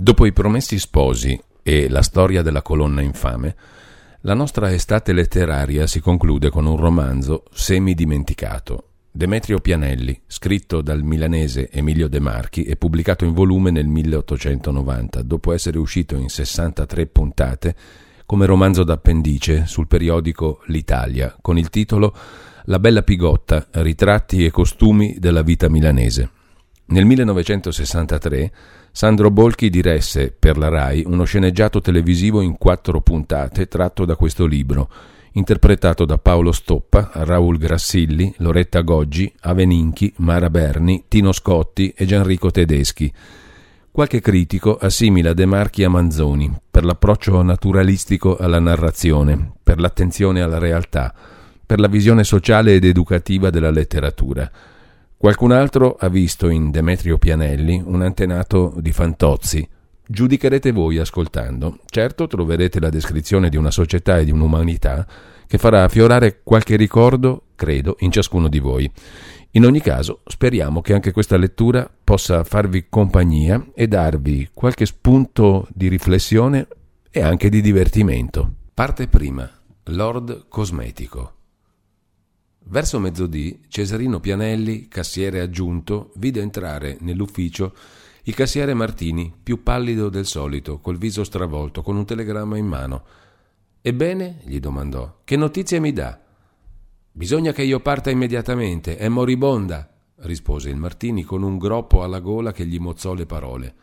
Dopo i promessi sposi e la storia della colonna infame, la nostra estate letteraria si conclude con un romanzo semi-dimenticato. Demetrio Pianelli, scritto dal milanese Emilio De Marchi e pubblicato in volume nel 1890, dopo essere uscito in 63 puntate come romanzo d'appendice sul periodico L'Italia, con il titolo La bella pigotta, ritratti e costumi della vita milanese. Nel 1963 Sandro Bolchi diresse per la RAI uno sceneggiato televisivo in quattro puntate tratto da questo libro, interpretato da Paolo Stoppa, Raul Grassilli, Loretta Goggi, Aveninchi, Mara Berni, Tino Scotti e Gianrico Tedeschi. Qualche critico assimila De Marchi a Manzoni per l'approccio naturalistico alla narrazione, per l'attenzione alla realtà, per la visione sociale ed educativa della letteratura. Qualcun altro ha visto in Demetrio Pianelli un antenato di Fantozzi. Giudicherete voi ascoltando. Certo troverete la descrizione di una società e di un'umanità che farà affiorare qualche ricordo, credo, in ciascuno di voi. In ogni caso, speriamo che anche questa lettura possa farvi compagnia e darvi qualche spunto di riflessione e anche di divertimento. Parte prima. Lord Cosmetico. Verso mezzodì Cesarino Pianelli, cassiere aggiunto, vide entrare nell'ufficio il cassiere Martini, più pallido del solito, col viso stravolto, con un telegramma in mano. Ebbene? gli domandò. Che notizie mi dà? Bisogna che io parta immediatamente, è moribonda, rispose il Martini con un groppo alla gola che gli mozzò le parole.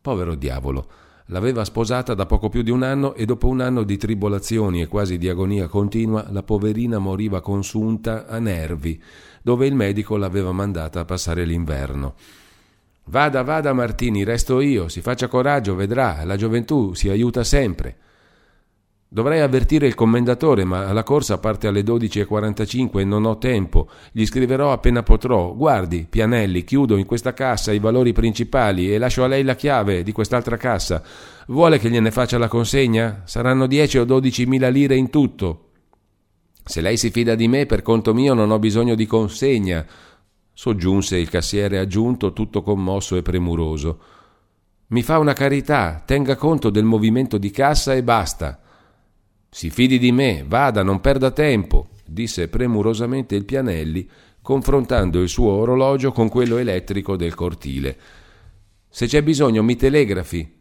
Povero diavolo, L'aveva sposata da poco più di un anno e dopo un anno di tribolazioni e quasi di agonia continua, la poverina moriva consunta a nervi, dove il medico l'aveva mandata a passare l'inverno. Vada, vada Martini, resto io, si faccia coraggio, vedrà, la gioventù si aiuta sempre. Dovrei avvertire il commendatore, ma la corsa parte alle 12.45 e non ho tempo. Gli scriverò appena potrò. Guardi, Pianelli, chiudo in questa cassa i valori principali e lascio a lei la chiave di quest'altra cassa. Vuole che gliene faccia la consegna? Saranno 10 o 12 mila lire in tutto. Se lei si fida di me, per conto mio non ho bisogno di consegna, soggiunse il cassiere aggiunto, tutto commosso e premuroso. Mi fa una carità, tenga conto del movimento di cassa e basta. Si fidi di me, vada, non perda tempo, disse premurosamente il Pianelli, confrontando il suo orologio con quello elettrico del cortile. Se c'è bisogno mi telegrafi.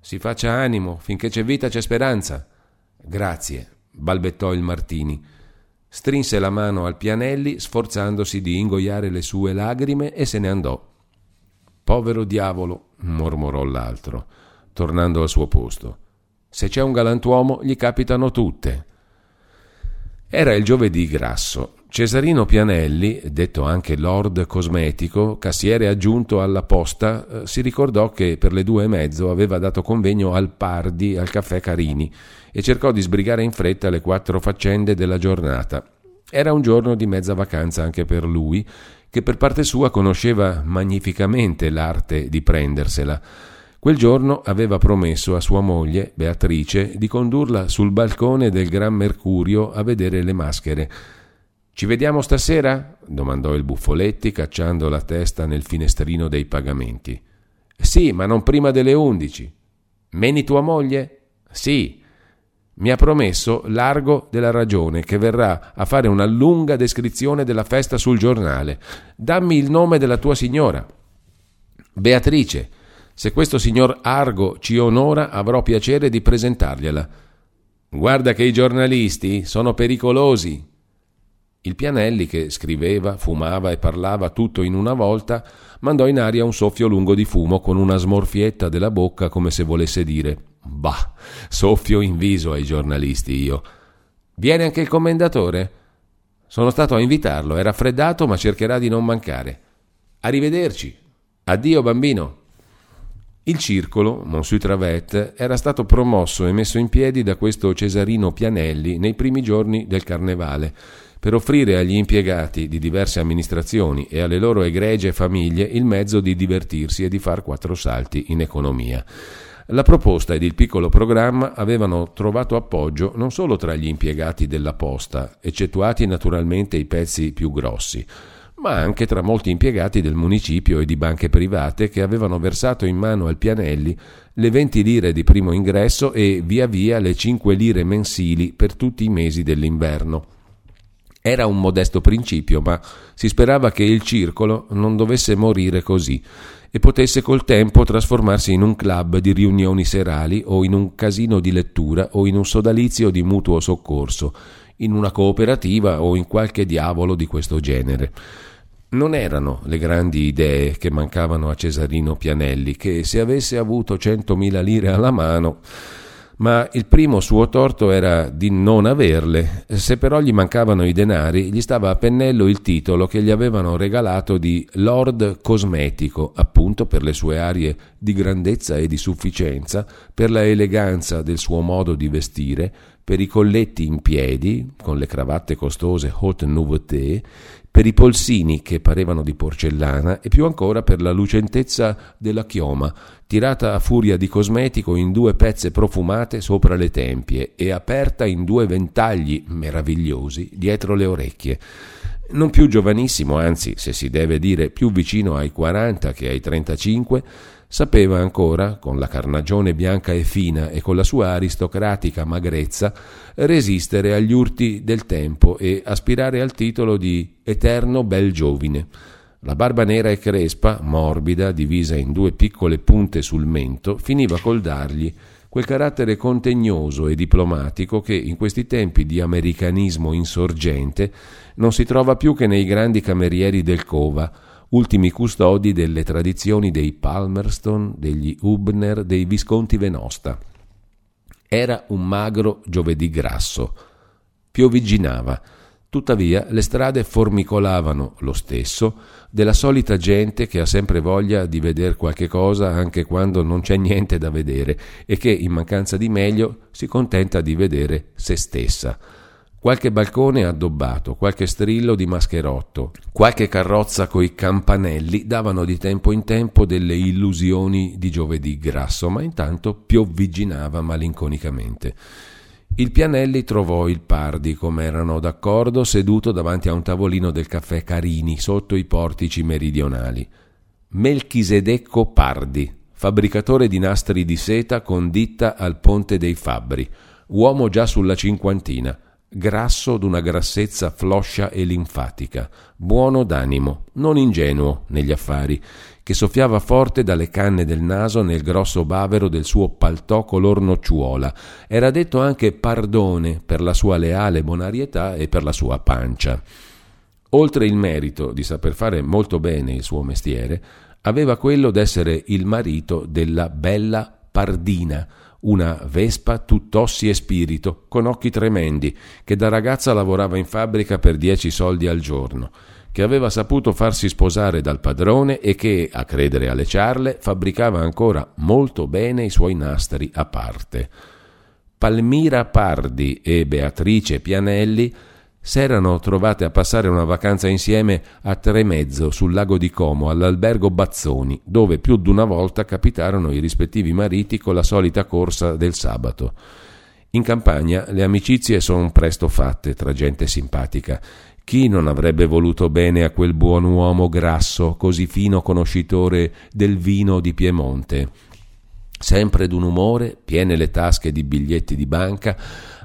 Si faccia animo, finché c'è vita c'è speranza. Grazie, balbettò il Martini. Strinse la mano al Pianelli, sforzandosi di ingoiare le sue lagrime, e se ne andò. Povero diavolo, mormorò l'altro, tornando al suo posto. Se c'è un galantuomo gli capitano tutte. Era il giovedì grasso. Cesarino Pianelli, detto anche Lord Cosmetico, cassiere aggiunto alla posta, eh, si ricordò che per le due e mezzo aveva dato convegno al Pardi al caffè Carini e cercò di sbrigare in fretta le quattro faccende della giornata. Era un giorno di mezza vacanza anche per lui, che per parte sua conosceva magnificamente l'arte di prendersela Quel giorno aveva promesso a sua moglie, Beatrice, di condurla sul balcone del Gran Mercurio a vedere le maschere. Ci vediamo stasera? domandò il Buffoletti, cacciando la testa nel finestrino dei pagamenti. Sì, ma non prima delle undici. Meni tua moglie? Sì. Mi ha promesso Largo della Ragione che verrà a fare una lunga descrizione della festa sul giornale. Dammi il nome della tua signora. Beatrice. Se questo signor Argo ci onora, avrò piacere di presentargliela. Guarda che i giornalisti sono pericolosi. Il Pianelli, che scriveva, fumava e parlava tutto in una volta, mandò in aria un soffio lungo di fumo con una smorfietta della bocca come se volesse dire Bah, soffio in viso ai giornalisti io. Viene anche il commendatore? Sono stato a invitarlo, è raffreddato ma cercherà di non mancare. Arrivederci. Addio bambino. Il circolo, Monsieur Travet, era stato promosso e messo in piedi da questo Cesarino Pianelli nei primi giorni del Carnevale, per offrire agli impiegati di diverse amministrazioni e alle loro egregie famiglie il mezzo di divertirsi e di far quattro salti in economia. La proposta ed il piccolo programma avevano trovato appoggio non solo tra gli impiegati della posta, eccettuati naturalmente i pezzi più grossi, ma anche tra molti impiegati del municipio e di banche private che avevano versato in mano al Pianelli le 20 lire di primo ingresso e via via le 5 lire mensili per tutti i mesi dell'inverno. Era un modesto principio, ma si sperava che il circolo non dovesse morire così e potesse col tempo trasformarsi in un club di riunioni serali o in un casino di lettura o in un sodalizio di mutuo soccorso, in una cooperativa o in qualche diavolo di questo genere. Non erano le grandi idee che mancavano a Cesarino Pianelli, che se avesse avuto centomila lire alla mano ma il primo suo torto era di non averle. Se però gli mancavano i denari, gli stava a pennello il titolo che gli avevano regalato di Lord Cosmetico, appunto per le sue arie di grandezza e di sufficienza, per la eleganza del suo modo di vestire, per i colletti in piedi, con le cravatte costose haute nouveauté, per i polsini che parevano di porcellana e più ancora per la lucentezza della chioma, tirata a furia di cosmetico in due pezze profumate sopra le tempie e aperta in due ventagli meravigliosi dietro le orecchie. Non più giovanissimo, anzi, se si deve dire più vicino ai 40 che ai 35, sapeva ancora, con la carnagione bianca e fina e con la sua aristocratica magrezza, resistere agli urti del tempo e aspirare al titolo di eterno bel giovine. La barba nera e crespa, morbida, divisa in due piccole punte sul mento, finiva col dargli quel carattere contegnoso e diplomatico che in questi tempi di americanismo insorgente non si trova più che nei grandi camerieri del Cova, ultimi custodi delle tradizioni dei Palmerston, degli Hubner, dei Visconti Venosta. Era un magro giovedì grasso. Piovigginava. Tuttavia le strade formicolavano lo stesso della solita gente che ha sempre voglia di vedere qualche cosa anche quando non c'è niente da vedere e che, in mancanza di meglio, si contenta di vedere se stessa. Qualche balcone addobbato, qualche strillo di mascherotto, qualche carrozza coi campanelli davano di tempo in tempo delle illusioni di giovedì grasso, ma intanto piovviginava malinconicamente. Il Pianelli trovò il Pardi, come erano d'accordo, seduto davanti a un tavolino del caffè Carini, sotto i portici meridionali. Melchisedecco Pardi, fabbricatore di nastri di seta con ditta al Ponte dei Fabbri, uomo già sulla cinquantina, grasso d'una grassezza floscia e linfatica, buono d'animo, non ingenuo negli affari, che soffiava forte dalle canne del naso nel grosso bavero del suo paltò color nocciuola. Era detto anche pardone per la sua leale bonarietà e per la sua pancia. Oltre il merito di saper fare molto bene il suo mestiere, aveva quello d'essere il marito della bella Pardina, una vespa tutt'ossi e spirito, con occhi tremendi, che da ragazza lavorava in fabbrica per dieci soldi al giorno, che aveva saputo farsi sposare dal padrone e che, a credere alle ciarle, fabbricava ancora molto bene i suoi nastri a parte. Palmira Pardi e Beatrice Pianelli s'erano trovate a passare una vacanza insieme a Tremezzo sul lago di Como all'albergo Bazzoni, dove più d'una volta capitarono i rispettivi mariti con la solita corsa del sabato. In campagna le amicizie sono presto fatte tra gente simpatica. Chi non avrebbe voluto bene a quel buon uomo grasso, così fino conoscitore del vino di Piemonte? Sempre d'un umore, piene le tasche di biglietti di banca,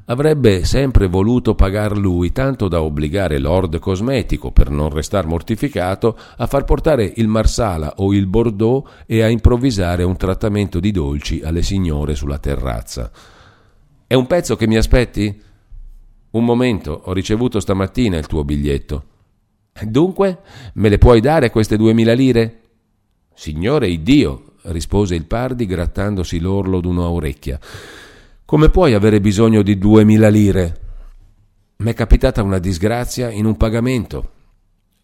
avrebbe sempre voluto pagar lui, tanto da obbligare Lord Cosmetico, per non restar mortificato, a far portare il Marsala o il Bordeaux e a improvvisare un trattamento di dolci alle signore sulla terrazza. È un pezzo che mi aspetti? Un momento, ho ricevuto stamattina il tuo biglietto. Dunque, me le puoi dare queste duemila lire? Signore Iddio, rispose il Pardi grattandosi l'orlo d'una orecchia. Come puoi avere bisogno di duemila lire? M'è capitata una disgrazia in un pagamento.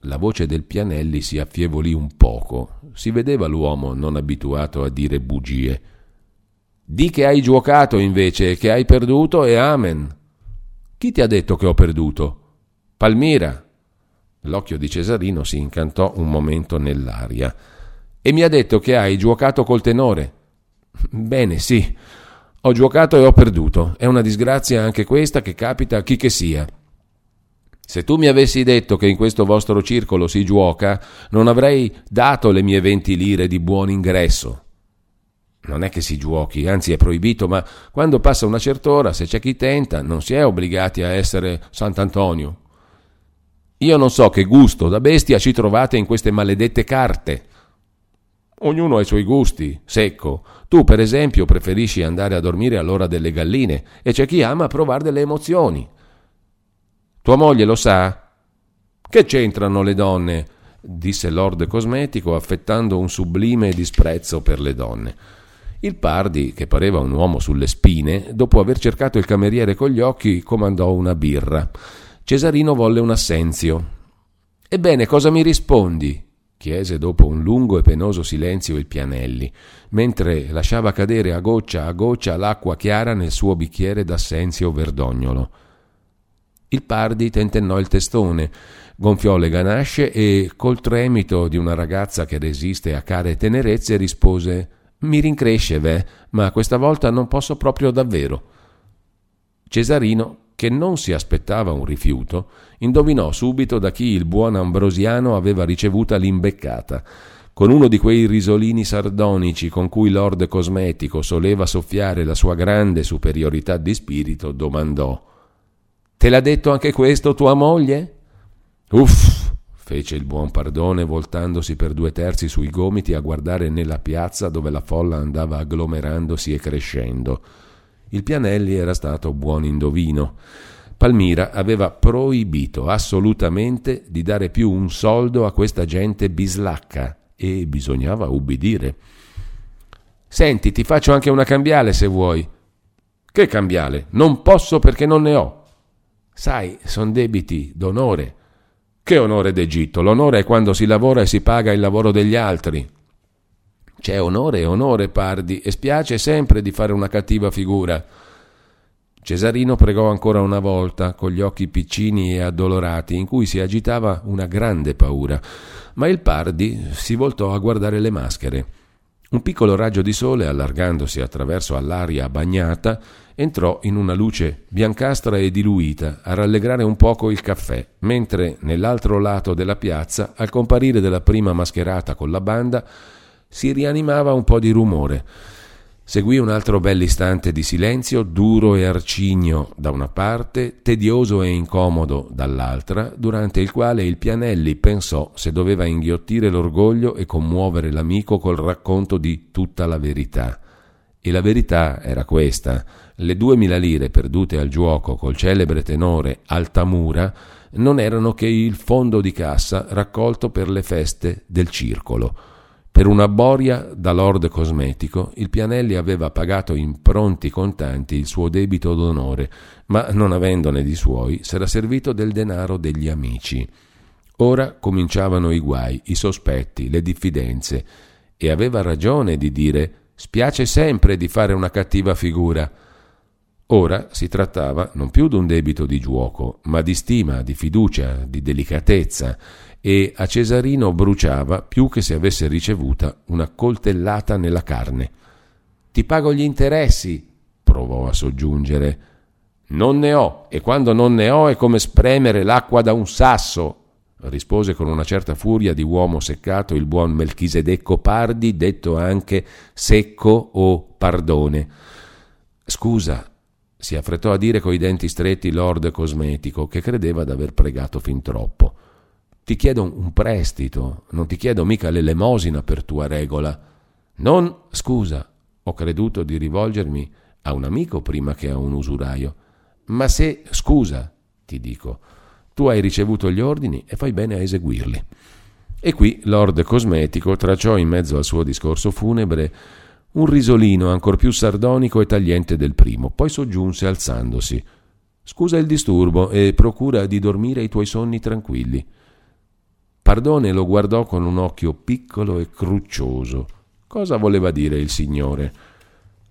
La voce del Pianelli si affievolì un poco. Si vedeva l'uomo non abituato a dire bugie. Di che hai giocato invece, che hai perduto e amen. Chi ti ha detto che ho perduto? Palmira. L'occhio di Cesarino si incantò un momento nell'aria. E mi ha detto che hai giocato col tenore. Bene, sì. Ho giocato e ho perduto. È una disgrazia anche questa che capita a chi che sia. Se tu mi avessi detto che in questo vostro circolo si giuoca, non avrei dato le mie venti lire di buon ingresso. Non è che si giochi, anzi è proibito, ma quando passa una certa ora, se c'è chi tenta, non si è obbligati a essere Sant'Antonio. Io non so che gusto da bestia ci trovate in queste maledette carte. Ognuno ha i suoi gusti, secco. Tu, per esempio, preferisci andare a dormire all'ora delle galline e c'è chi ama provare delle emozioni. Tua moglie lo sa? Che c'entrano le donne? disse Lord Cosmetico affettando un sublime disprezzo per le donne. Il Pardi, che pareva un uomo sulle spine, dopo aver cercato il cameriere con gli occhi, comandò una birra. Cesarino volle un assenzio. Ebbene, cosa mi rispondi? Chiese dopo un lungo e penoso silenzio il Pianelli, mentre lasciava cadere a goccia a goccia l'acqua chiara nel suo bicchiere d'assenzio verdognolo. Il Pardi tentennò il testone, gonfiò le ganasce e, col tremito di una ragazza che resiste a care tenerezze, rispose mi rincresce, ve, ma questa volta non posso proprio davvero. Cesarino, che non si aspettava un rifiuto, indovinò subito da chi il buon Ambrosiano aveva ricevuta l'imbeccata. Con uno di quei risolini sardonici con cui Lord Cosmetico soleva soffiare la sua grande superiorità di spirito, domandò: Te l'ha detto anche questo tua moglie? Uff! fece il buon Pardone voltandosi per due terzi sui gomiti a guardare nella piazza dove la folla andava agglomerandosi e crescendo. Il Pianelli era stato buon indovino. Palmira aveva proibito assolutamente di dare più un soldo a questa gente bislacca e bisognava ubbidire. Senti, ti faccio anche una cambiale se vuoi. Che cambiale? Non posso perché non ne ho. Sai, son debiti d'onore. Che onore d'Egitto? L'onore è quando si lavora e si paga il lavoro degli altri. C'è onore e onore, Pardi, e spiace sempre di fare una cattiva figura. Cesarino pregò ancora una volta, con gli occhi piccini e addolorati, in cui si agitava una grande paura, ma il Pardi si voltò a guardare le maschere. Un piccolo raggio di sole, allargandosi attraverso all'aria bagnata, entrò in una luce biancastra e diluita a rallegrare un poco il caffè, mentre nell'altro lato della piazza, al comparire della prima mascherata con la banda, si rianimava un po' di rumore. Seguì un altro bell'istante di silenzio, duro e arcigno da una parte, tedioso e incomodo dall'altra, durante il quale il Pianelli pensò se doveva inghiottire l'orgoglio e commuovere l'amico col racconto di tutta la verità. E la verità era questa. Le duemila lire perdute al giuoco col celebre tenore Altamura non erano che il fondo di cassa raccolto per le feste del circolo. Per una boria da lord cosmetico, il Pianelli aveva pagato in pronti contanti il suo debito d'onore, ma non avendone di suoi, s'era servito del denaro degli amici. Ora cominciavano i guai, i sospetti, le diffidenze, e aveva ragione di dire Spiace sempre di fare una cattiva figura. Ora si trattava non più d'un debito di giuoco, ma di stima, di fiducia, di delicatezza, e a Cesarino bruciava più che se avesse ricevuta una coltellata nella carne. Ti pago gli interessi, provò a soggiungere. Non ne ho, e quando non ne ho è come spremere l'acqua da un sasso, rispose con una certa furia di uomo seccato il buon Melchisedecco Pardi, detto anche secco o pardone. Scusa, si affrettò a dire coi denti stretti Lord Cosmetico, che credeva d'aver pregato fin troppo. Ti chiedo un prestito, non ti chiedo mica l'elemosina per tua regola. Non, scusa, ho creduto di rivolgermi a un amico prima che a un usuraio. Ma se, scusa, ti dico, tu hai ricevuto gli ordini e fai bene a eseguirli. E qui Lord Cosmetico tracciò in mezzo al suo discorso funebre un risolino ancor più sardonico e tagliente del primo, poi soggiunse alzandosi. Scusa il disturbo e procura di dormire i tuoi sonni tranquilli. Pardone lo guardò con un occhio piccolo e cruccioso. Cosa voleva dire il signore?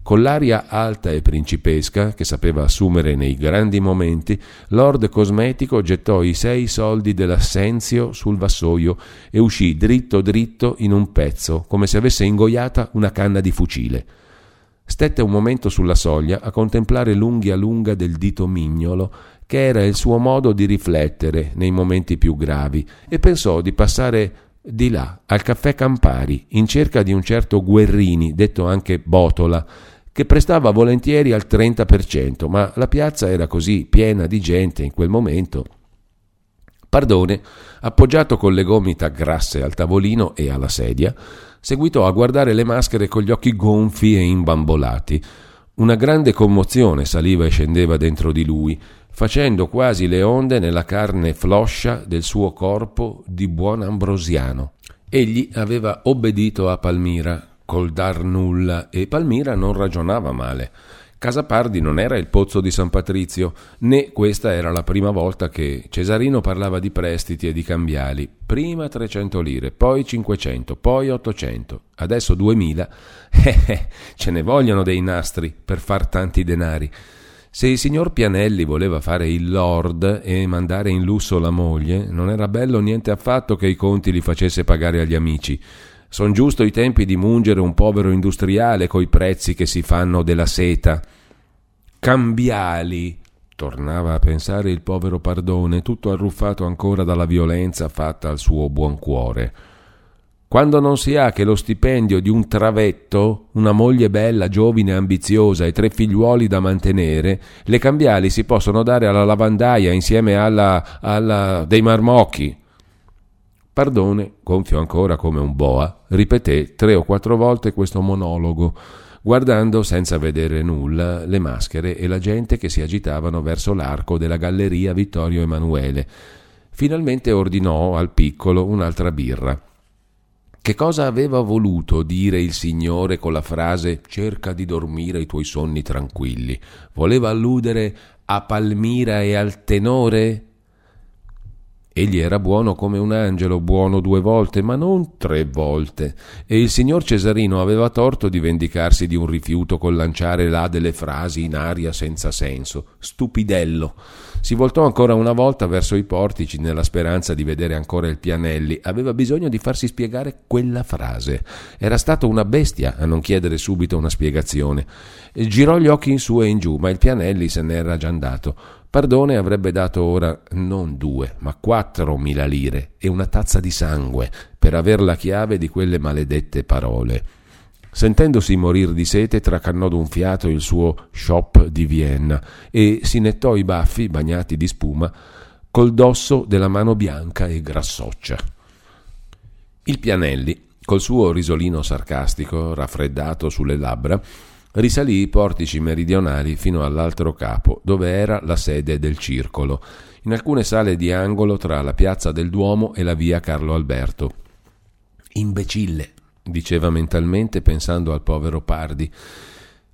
Con l'aria alta e principesca che sapeva assumere nei grandi momenti, Lord Cosmetico gettò i sei soldi dell'assenzio sul vassoio e uscì dritto dritto in un pezzo, come se avesse ingoiata una canna di fucile. Stette un momento sulla soglia a contemplare l'unghia lunga del dito mignolo, che era il suo modo di riflettere nei momenti più gravi, e pensò di passare di là al caffè Campari in cerca di un certo Guerrini, detto anche Botola, che prestava volentieri al 30%, ma la piazza era così piena di gente in quel momento. Pardone, appoggiato con le gomita grasse al tavolino e alla sedia, seguitò a guardare le maschere con gli occhi gonfi e imbambolati. Una grande commozione saliva e scendeva dentro di lui, facendo quasi le onde nella carne floscia del suo corpo di buon ambrosiano. Egli aveva obbedito a Palmira, col dar nulla e Palmira non ragionava male. Casa Pardi non era il pozzo di San Patrizio, né questa era la prima volta che Cesarino parlava di prestiti e di cambiali. Prima 300 lire, poi 500, poi 800, adesso 2000. Eh, eh, ce ne vogliono dei nastri per far tanti denari. Se il signor Pianelli voleva fare il lord e mandare in lusso la moglie, non era bello niente affatto che i conti li facesse pagare agli amici. Son giusto i tempi di mungere un povero industriale coi prezzi che si fanno della seta. Cambiali, tornava a pensare il povero Pardone, tutto arruffato ancora dalla violenza fatta al suo buon cuore. Quando non si ha che lo stipendio di un travetto, una moglie bella, giovine, ambiziosa e tre figliuoli da mantenere, le cambiali si possono dare alla lavandaia insieme alla, alla dei marmocchi. Pardone, gonfio ancora come un boa, ripeté tre o quattro volte questo monologo, guardando senza vedere nulla le maschere e la gente che si agitavano verso l'arco della galleria Vittorio Emanuele. Finalmente ordinò al piccolo un'altra birra. Che cosa aveva voluto dire il Signore con la frase cerca di dormire i tuoi sonni tranquilli? Voleva alludere a Palmira e al tenore? Egli era buono come un angelo, buono due volte, ma non tre volte, e il signor Cesarino aveva torto di vendicarsi di un rifiuto col lanciare là delle frasi in aria senza senso. Stupidello. Si voltò ancora una volta verso i portici nella speranza di vedere ancora il Pianelli. Aveva bisogno di farsi spiegare quella frase. Era stato una bestia a non chiedere subito una spiegazione. Girò gli occhi in su e in giù, ma il Pianelli se n'era già andato. Pardone avrebbe dato ora non due, ma quattro mila lire e una tazza di sangue per aver la chiave di quelle maledette parole. Sentendosi morir di sete, tracannò d'un fiato il suo shop di Vienna e si nettò i baffi, bagnati di spuma, col dosso della mano bianca e grassoccia. Il Pianelli, col suo risolino sarcastico, raffreddato sulle labbra, risalì i portici meridionali fino all'altro capo, dove era la sede del circolo, in alcune sale di angolo tra la piazza del Duomo e la via Carlo Alberto. Imbecille, diceva mentalmente pensando al povero Pardi.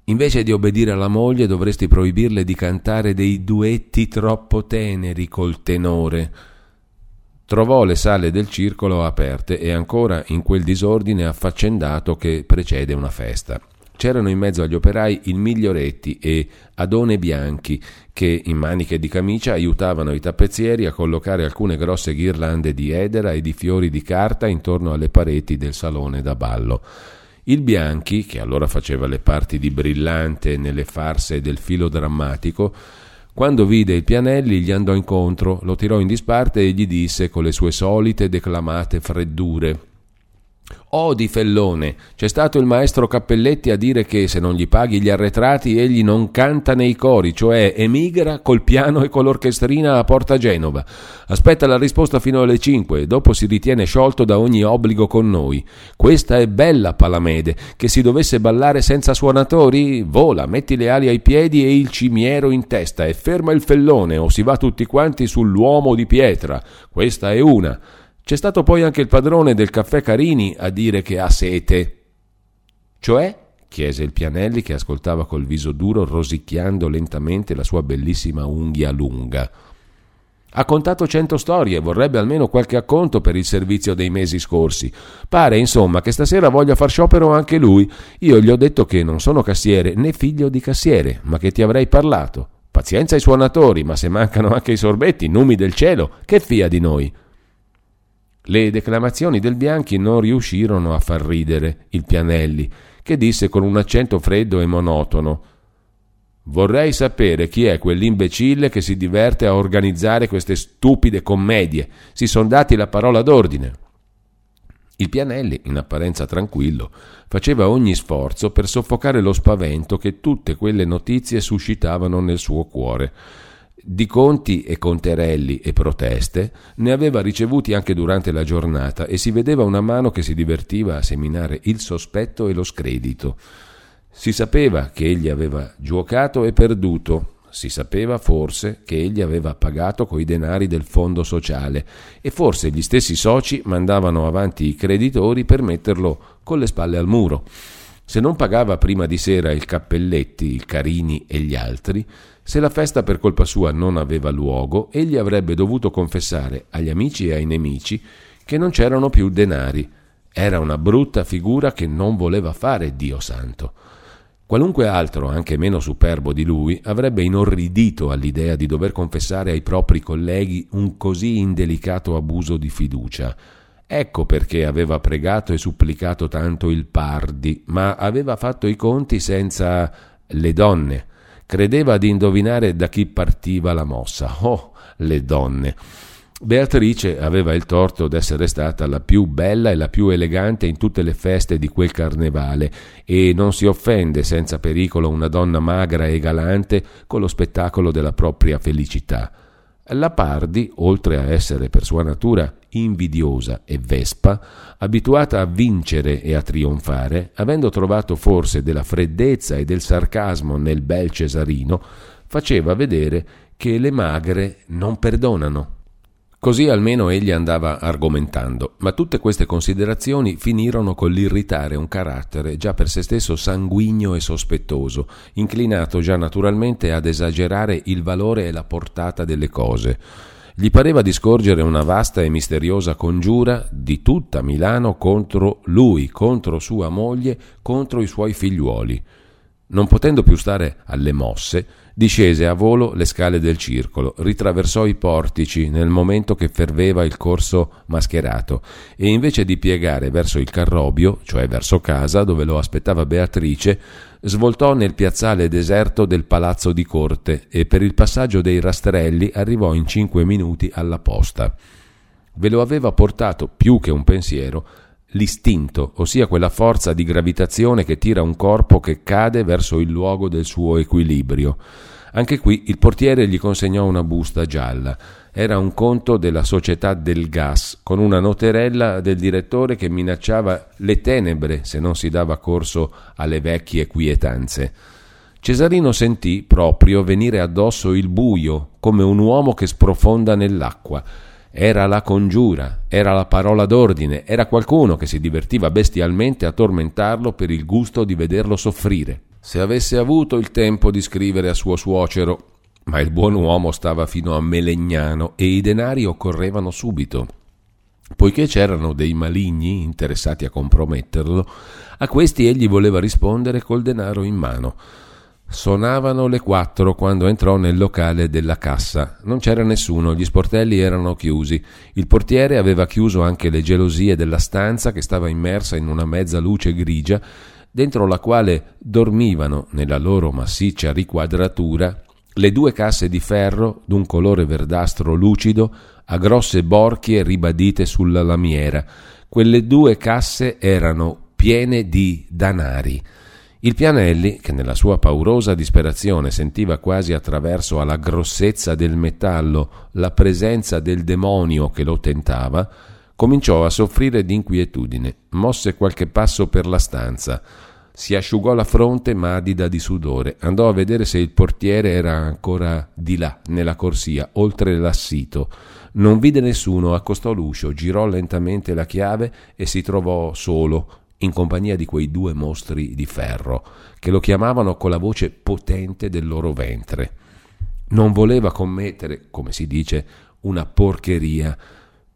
Invece di obbedire alla moglie dovresti proibirle di cantare dei duetti troppo teneri col tenore. Trovò le sale del circolo aperte e ancora in quel disordine affaccendato che precede una festa. C'erano in mezzo agli operai il Miglioretti e Adone Bianchi, che in maniche di camicia aiutavano i tappezzieri a collocare alcune grosse ghirlande di edera e di fiori di carta intorno alle pareti del salone da ballo. Il Bianchi, che allora faceva le parti di brillante nelle farse del filo drammatico, quando vide il Pianelli gli andò incontro, lo tirò in disparte e gli disse con le sue solite declamate freddure Oh di Fellone, c'è stato il maestro Cappelletti a dire che se non gli paghi gli arretrati egli non canta nei cori, cioè emigra col piano e con l'orchestrina a Porta Genova. Aspetta la risposta fino alle 5 e dopo si ritiene sciolto da ogni obbligo con noi. Questa è bella Palamede, che si dovesse ballare senza suonatori? Vola, metti le ali ai piedi e il cimiero in testa e ferma il Fellone o si va tutti quanti sull'uomo di pietra. Questa è una. C'è stato poi anche il padrone del caffè Carini a dire che ha sete. Cioè? chiese il Pianelli che ascoltava col viso duro rosicchiando lentamente la sua bellissima unghia lunga. Ha contato cento storie, vorrebbe almeno qualche acconto per il servizio dei mesi scorsi. Pare, insomma, che stasera voglia far sciopero anche lui. Io gli ho detto che non sono cassiere né figlio di cassiere, ma che ti avrei parlato. Pazienza ai suonatori, ma se mancano anche i sorbetti, numi del cielo, che fia di noi? Le declamazioni del Bianchi non riuscirono a far ridere il Pianelli, che disse con un accento freddo e monotono Vorrei sapere chi è quell'imbecille che si diverte a organizzare queste stupide commedie. Si son dati la parola d'ordine. Il Pianelli, in apparenza tranquillo, faceva ogni sforzo per soffocare lo spavento che tutte quelle notizie suscitavano nel suo cuore. Di conti e conterelli e proteste ne aveva ricevuti anche durante la giornata e si vedeva una mano che si divertiva a seminare il sospetto e lo scredito. Si sapeva che egli aveva giuocato e perduto, si sapeva forse che egli aveva pagato coi denari del fondo sociale e forse gli stessi soci mandavano avanti i creditori per metterlo con le spalle al muro. Se non pagava prima di sera il Cappelletti, il Carini e gli altri, se la festa per colpa sua non aveva luogo, egli avrebbe dovuto confessare agli amici e ai nemici che non c'erano più denari. Era una brutta figura che non voleva fare Dio santo. Qualunque altro, anche meno superbo di lui, avrebbe inorridito all'idea di dover confessare ai propri colleghi un così indelicato abuso di fiducia. Ecco perché aveva pregato e supplicato tanto il Pardi, ma aveva fatto i conti senza le donne. Credeva di indovinare da chi partiva la mossa. Oh, le donne! Beatrice aveva il torto d'essere stata la più bella e la più elegante in tutte le feste di quel carnevale e non si offende senza pericolo una donna magra e galante con lo spettacolo della propria felicità. La Pardi, oltre a essere per sua natura invidiosa e vespa, abituata a vincere e a trionfare, avendo trovato forse della freddezza e del sarcasmo nel bel Cesarino, faceva vedere che le magre non perdonano Così almeno egli andava argomentando, ma tutte queste considerazioni finirono con l'irritare un carattere già per se stesso sanguigno e sospettoso, inclinato già naturalmente ad esagerare il valore e la portata delle cose. Gli pareva di scorgere una vasta e misteriosa congiura di tutta Milano contro lui, contro sua moglie, contro i suoi figliuoli. Non potendo più stare alle mosse, discese a volo le scale del circolo, ritraversò i portici nel momento che ferveva il corso mascherato e invece di piegare verso il carrobio, cioè verso casa dove lo aspettava Beatrice, svoltò nel piazzale deserto del palazzo di corte e per il passaggio dei rastrelli arrivò in cinque minuti alla posta. Ve lo aveva portato più che un pensiero l'istinto, ossia quella forza di gravitazione che tira un corpo che cade verso il luogo del suo equilibrio. Anche qui il portiere gli consegnò una busta gialla. Era un conto della società del gas, con una noterella del direttore che minacciava le tenebre se non si dava corso alle vecchie quietanze. Cesarino sentì proprio venire addosso il buio, come un uomo che sprofonda nell'acqua. Era la congiura, era la parola d'ordine, era qualcuno che si divertiva bestialmente a tormentarlo per il gusto di vederlo soffrire. Se avesse avuto il tempo di scrivere a suo suocero, ma il buon uomo stava fino a Melegnano e i denari occorrevano subito. Poiché c'erano dei maligni interessati a comprometterlo, a questi egli voleva rispondere col denaro in mano. Sonavano le quattro quando entrò nel locale della cassa. Non c'era nessuno, gli sportelli erano chiusi. Il portiere aveva chiuso anche le gelosie della stanza che stava immersa in una mezza luce grigia, dentro la quale dormivano, nella loro massiccia riquadratura, le due casse di ferro d'un colore verdastro lucido a grosse borchie ribadite sulla lamiera. Quelle due casse erano piene di danari. Il Pianelli, che nella sua paurosa disperazione sentiva quasi attraverso alla grossezza del metallo la presenza del demonio che lo tentava, cominciò a soffrire di inquietudine, mosse qualche passo per la stanza, si asciugò la fronte madida di sudore, andò a vedere se il portiere era ancora di là, nella corsia, oltre l'assito. Non vide nessuno, accostò l'uscio, girò lentamente la chiave e si trovò solo, in compagnia di quei due mostri di ferro, che lo chiamavano con la voce potente del loro ventre. Non voleva commettere, come si dice, una porcheria.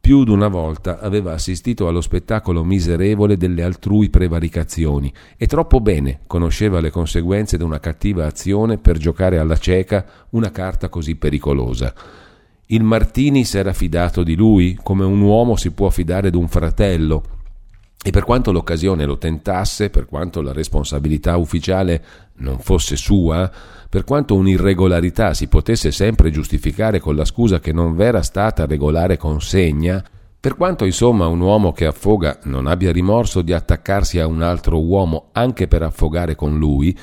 Più d'una volta aveva assistito allo spettacolo miserevole delle altrui prevaricazioni e troppo bene conosceva le conseguenze di una cattiva azione per giocare alla cieca una carta così pericolosa. Il Martini s'era fidato di lui come un uomo si può fidare d'un fratello, E per quanto l'occasione lo tentasse, per quanto la responsabilità ufficiale non fosse sua, per quanto un'irregolarità si potesse sempre giustificare con la scusa che non v'era stata regolare consegna, per quanto insomma un uomo che affoga non abbia rimorso di attaccarsi a un altro uomo anche per affogare con lui,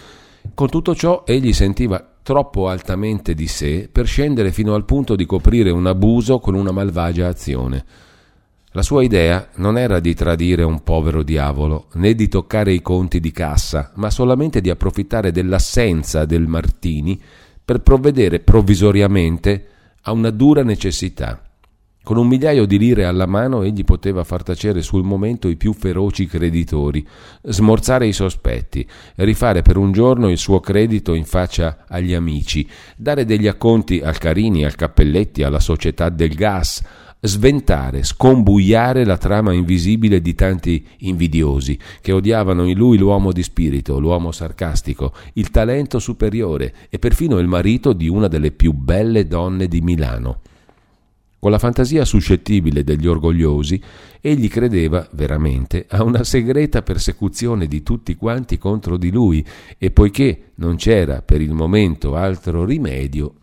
con tutto ciò egli sentiva troppo altamente di sé per scendere fino al punto di coprire un abuso con una malvagia azione. La sua idea non era di tradire un povero diavolo, né di toccare i conti di cassa, ma solamente di approfittare dell'assenza del Martini per provvedere provvisoriamente a una dura necessità. Con un migliaio di lire alla mano egli poteva far tacere sul momento i più feroci creditori, smorzare i sospetti, rifare per un giorno il suo credito in faccia agli amici, dare degli acconti al Carini, al Cappelletti, alla società del gas, sventare, scombuiare la trama invisibile di tanti invidiosi che odiavano in lui l'uomo di spirito, l'uomo sarcastico, il talento superiore e perfino il marito di una delle più belle donne di Milano. Con la fantasia suscettibile degli orgogliosi, egli credeva veramente a una segreta persecuzione di tutti quanti contro di lui e poiché non c'era per il momento altro rimedio,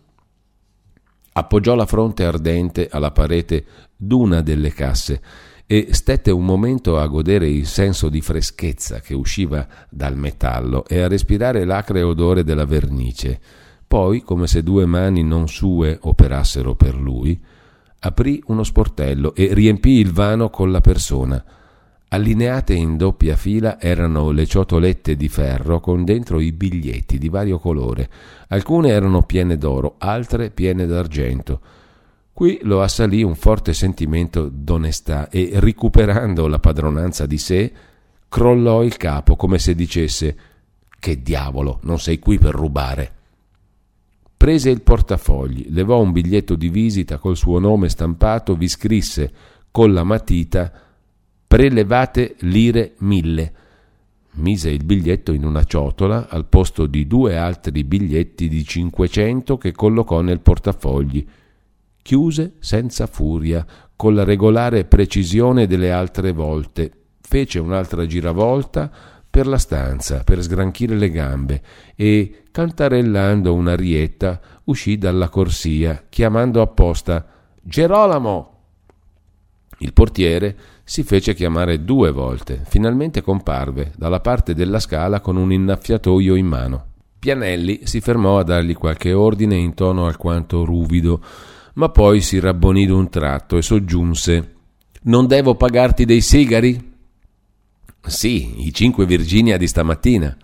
appoggiò la fronte ardente alla parete d'una delle casse e stette un momento a godere il senso di freschezza che usciva dal metallo e a respirare l'acre odore della vernice. Poi, come se due mani non sue operassero per lui, aprì uno sportello e riempì il vano con la persona. Allineate in doppia fila erano le ciotolette di ferro con dentro i biglietti di vario colore. Alcune erano piene d'oro, altre piene d'argento. Qui lo assalì un forte sentimento d'onestà e, recuperando la padronanza di sé, crollò il capo come se dicesse Che diavolo, non sei qui per rubare. Prese il portafogli, levò un biglietto di visita col suo nome stampato, vi scrisse con la matita prelevate lire mille. Mise il biglietto in una ciotola al posto di due altri biglietti di cinquecento che collocò nel portafogli. Chiuse senza furia, con la regolare precisione delle altre volte. Fece un'altra giravolta per la stanza per sgranchire le gambe e, cantarellando un'arietta, uscì dalla corsia, chiamando apposta Gerolamo. Il portiere si fece chiamare due volte. Finalmente comparve dalla parte della scala con un innaffiatoio in mano. Pianelli si fermò a dargli qualche ordine in tono alquanto ruvido, ma poi si rabbonì d'un tratto e soggiunse Non devo pagarti dei sigari? Sì, i cinque Virginia di stamattina.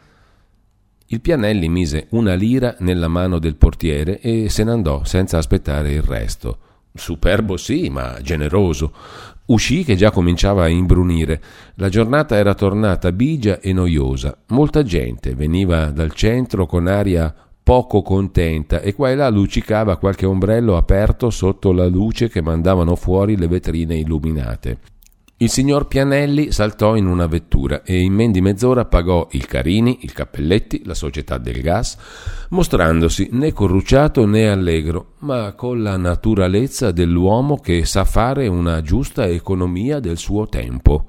Il Pianelli mise una lira nella mano del portiere e se ne andò senza aspettare il resto. Superbo sì, ma generoso. Uscì che già cominciava a imbrunire. La giornata era tornata bigia e noiosa. Molta gente veniva dal centro con aria poco contenta e qua e là luccicava qualche ombrello aperto sotto la luce che mandavano fuori le vetrine illuminate. Il signor Pianelli saltò in una vettura e in men di mezz'ora pagò il Carini, il Cappelletti, la società del gas, mostrandosi né corrucciato né allegro, ma con la naturalezza dell'uomo che sa fare una giusta economia del suo tempo.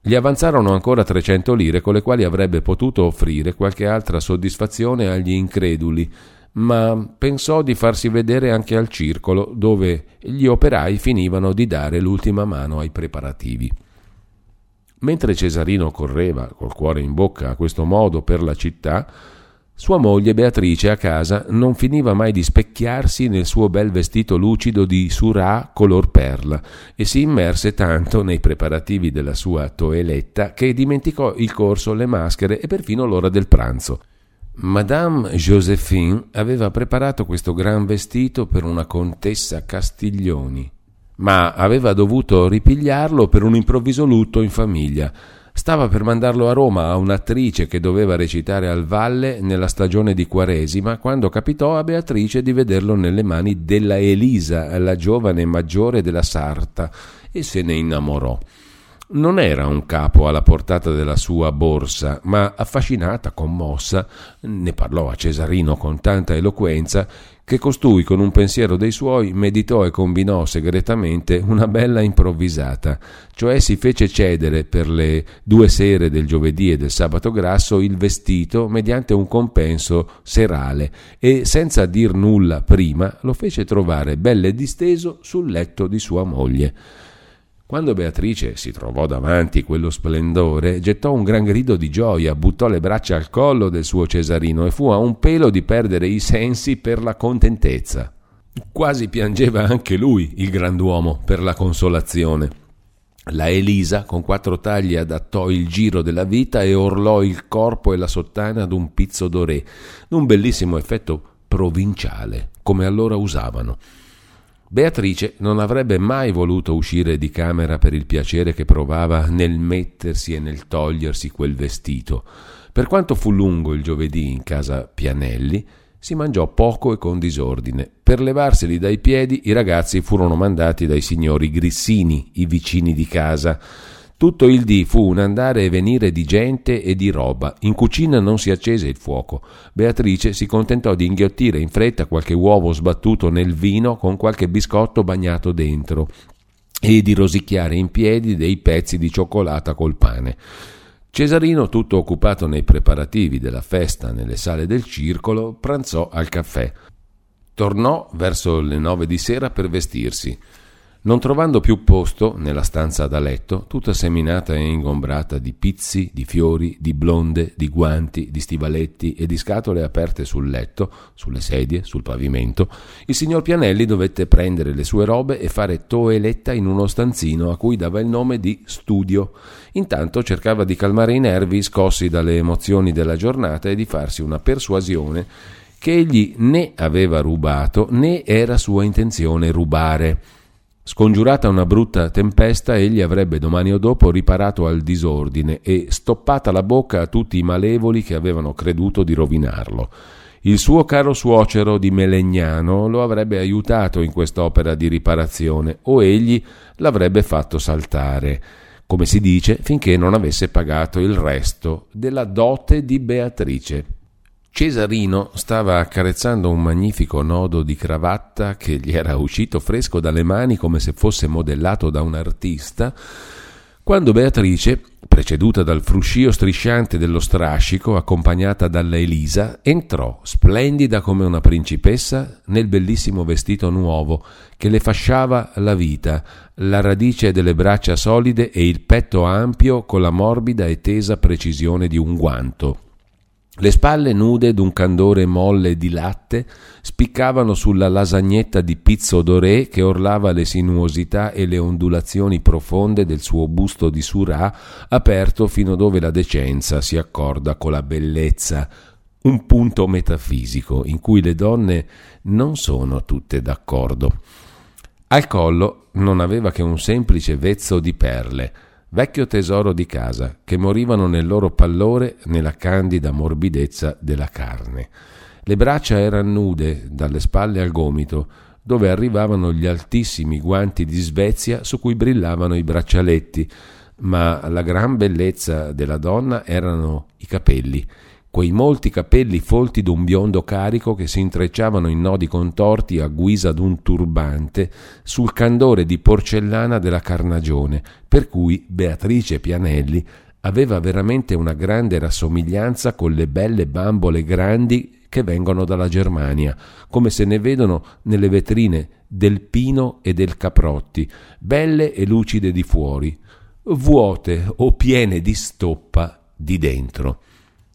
Gli avanzarono ancora 300 lire con le quali avrebbe potuto offrire qualche altra soddisfazione agli increduli, ma pensò di farsi vedere anche al circolo, dove gli operai finivano di dare l'ultima mano ai preparativi. Mentre Cesarino correva col cuore in bocca a questo modo per la città, sua moglie Beatrice a casa non finiva mai di specchiarsi nel suo bel vestito lucido di surà color perla e si immerse tanto nei preparativi della sua toeletta che dimenticò il corso, le maschere e perfino l'ora del pranzo. Madame Joséphine aveva preparato questo gran vestito per una contessa Castiglioni, ma aveva dovuto ripigliarlo per un improvviso lutto in famiglia. Stava per mandarlo a Roma a un'attrice che doveva recitare al Valle nella stagione di Quaresima, quando capitò a Beatrice di vederlo nelle mani della Elisa, la giovane maggiore della Sarta, e se ne innamorò. Non era un capo alla portata della sua borsa, ma affascinata, commossa, ne parlò a Cesarino con tanta eloquenza che costui con un pensiero dei suoi meditò e combinò segretamente una bella improvvisata, cioè si fece cedere per le due sere del giovedì e del sabato grasso il vestito mediante un compenso serale e senza dir nulla prima lo fece trovare belle disteso sul letto di sua moglie. Quando Beatrice si trovò davanti quello splendore, gettò un gran grido di gioia, buttò le braccia al collo del suo Cesarino e fu a un pelo di perdere i sensi per la contentezza. Quasi piangeva anche lui, il grand'uomo, per la consolazione. La Elisa, con quattro tagli, adattò il giro della vita e orlò il corpo e la sottana ad un pizzo d'orè, d'un bellissimo effetto provinciale, come allora usavano. Beatrice non avrebbe mai voluto uscire di camera per il piacere che provava nel mettersi e nel togliersi quel vestito. Per quanto fu lungo il giovedì in casa Pianelli, si mangiò poco e con disordine. Per levarseli dai piedi i ragazzi furono mandati dai signori Grissini, i vicini di casa, tutto il dì fu un andare e venire di gente e di roba. In cucina non si accese il fuoco. Beatrice si contentò di inghiottire in fretta qualche uovo sbattuto nel vino con qualche biscotto bagnato dentro e di rosicchiare in piedi dei pezzi di cioccolata col pane. Cesarino, tutto occupato nei preparativi della festa nelle sale del circolo, pranzò al caffè. Tornò verso le nove di sera per vestirsi. Non trovando più posto nella stanza da letto, tutta seminata e ingombrata di pizzi, di fiori, di blonde, di guanti, di stivaletti e di scatole aperte sul letto, sulle sedie, sul pavimento, il signor Pianelli dovette prendere le sue robe e fare toeletta in uno stanzino a cui dava il nome di studio. Intanto cercava di calmare i nervi scossi dalle emozioni della giornata e di farsi una persuasione che egli né aveva rubato né era sua intenzione rubare. Scongiurata una brutta tempesta, egli avrebbe domani o dopo riparato al disordine e stoppata la bocca a tutti i malevoli che avevano creduto di rovinarlo. Il suo caro suocero di Melegnano lo avrebbe aiutato in quest'opera di riparazione o egli l'avrebbe fatto saltare, come si dice, finché non avesse pagato il resto della dote di Beatrice. Cesarino stava accarezzando un magnifico nodo di cravatta che gli era uscito fresco dalle mani come se fosse modellato da un artista, quando Beatrice, preceduta dal fruscio strisciante dello strascico, accompagnata dalla Elisa, entrò, splendida come una principessa, nel bellissimo vestito nuovo che le fasciava la vita, la radice delle braccia solide e il petto ampio con la morbida e tesa precisione di un guanto. Le spalle nude d'un candore molle di latte spiccavano sulla lasagnetta di pizzo doré che orlava le sinuosità e le ondulazioni profonde del suo busto di surà aperto fino dove la decenza si accorda con la bellezza, un punto metafisico in cui le donne non sono tutte d'accordo. Al collo non aveva che un semplice vezzo di perle, vecchio tesoro di casa, che morivano nel loro pallore nella candida morbidezza della carne. Le braccia erano nude dalle spalle al gomito, dove arrivavano gli altissimi guanti di Svezia su cui brillavano i braccialetti, ma la gran bellezza della donna erano i capelli, quei molti capelli folti d'un biondo carico che si intrecciavano in nodi contorti a guisa d'un turbante sul candore di porcellana della carnagione, per cui Beatrice Pianelli aveva veramente una grande rassomiglianza con le belle bambole grandi che vengono dalla Germania, come se ne vedono nelle vetrine del Pino e del Caprotti, belle e lucide di fuori, vuote o piene di stoppa di dentro.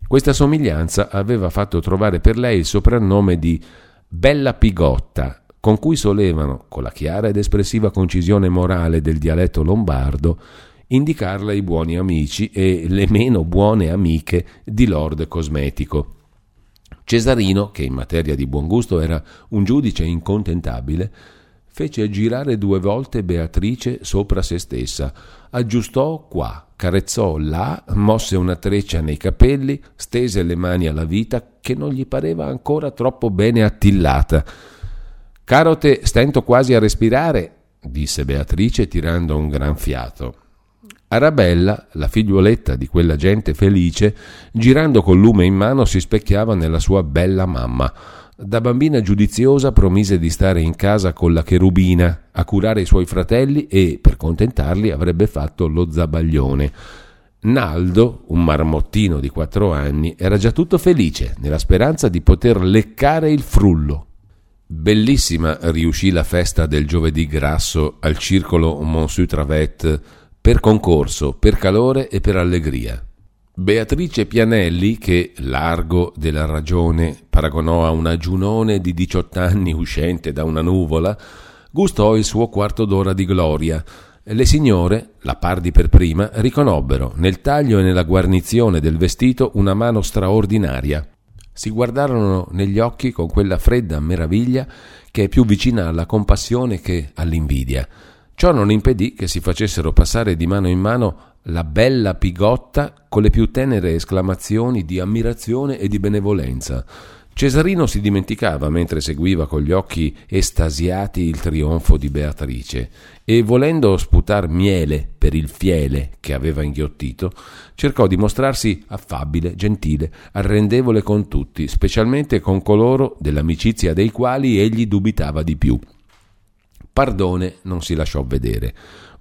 Questa somiglianza aveva fatto trovare per lei il soprannome di Bella Pigotta, con cui solevano, con la chiara ed espressiva concisione morale del dialetto lombardo, indicarla i buoni amici e le meno buone amiche di Lord Cosmetico. Cesarino, che in materia di buon gusto era un giudice incontentabile, fece girare due volte Beatrice sopra se stessa, aggiustò qua, carezzò là, mosse una treccia nei capelli, stese le mani alla vita che non gli pareva ancora troppo bene attillata. Caro te, stento quasi a respirare, disse Beatrice tirando un gran fiato. Arabella, la figliuoletta di quella gente felice, girando col lume in mano si specchiava nella sua bella mamma. Da bambina giudiziosa promise di stare in casa con la cherubina, a curare i suoi fratelli e, per contentarli, avrebbe fatto lo zabaglione. Naldo, un marmottino di quattro anni, era già tutto felice, nella speranza di poter leccare il frullo. Bellissima riuscì la festa del giovedì grasso al circolo Monsieur Travet per concorso, per calore e per allegria. Beatrice Pianelli, che, largo della ragione, paragonò a una giunone di 18 anni uscente da una nuvola, gustò il suo quarto d'ora di gloria. Le signore, la pardi per prima, riconobbero nel taglio e nella guarnizione del vestito una mano straordinaria. Si guardarono negli occhi con quella fredda meraviglia che è più vicina alla compassione che all'invidia. Ciò non impedì che si facessero passare di mano in mano la bella pigotta con le più tenere esclamazioni di ammirazione e di benevolenza. Cesarino si dimenticava mentre seguiva con gli occhi estasiati il trionfo di Beatrice e volendo sputar miele per il fiele che aveva inghiottito, cercò di mostrarsi affabile, gentile, arrendevole con tutti, specialmente con coloro dell'amicizia dei quali egli dubitava di più. Pardone non si lasciò vedere.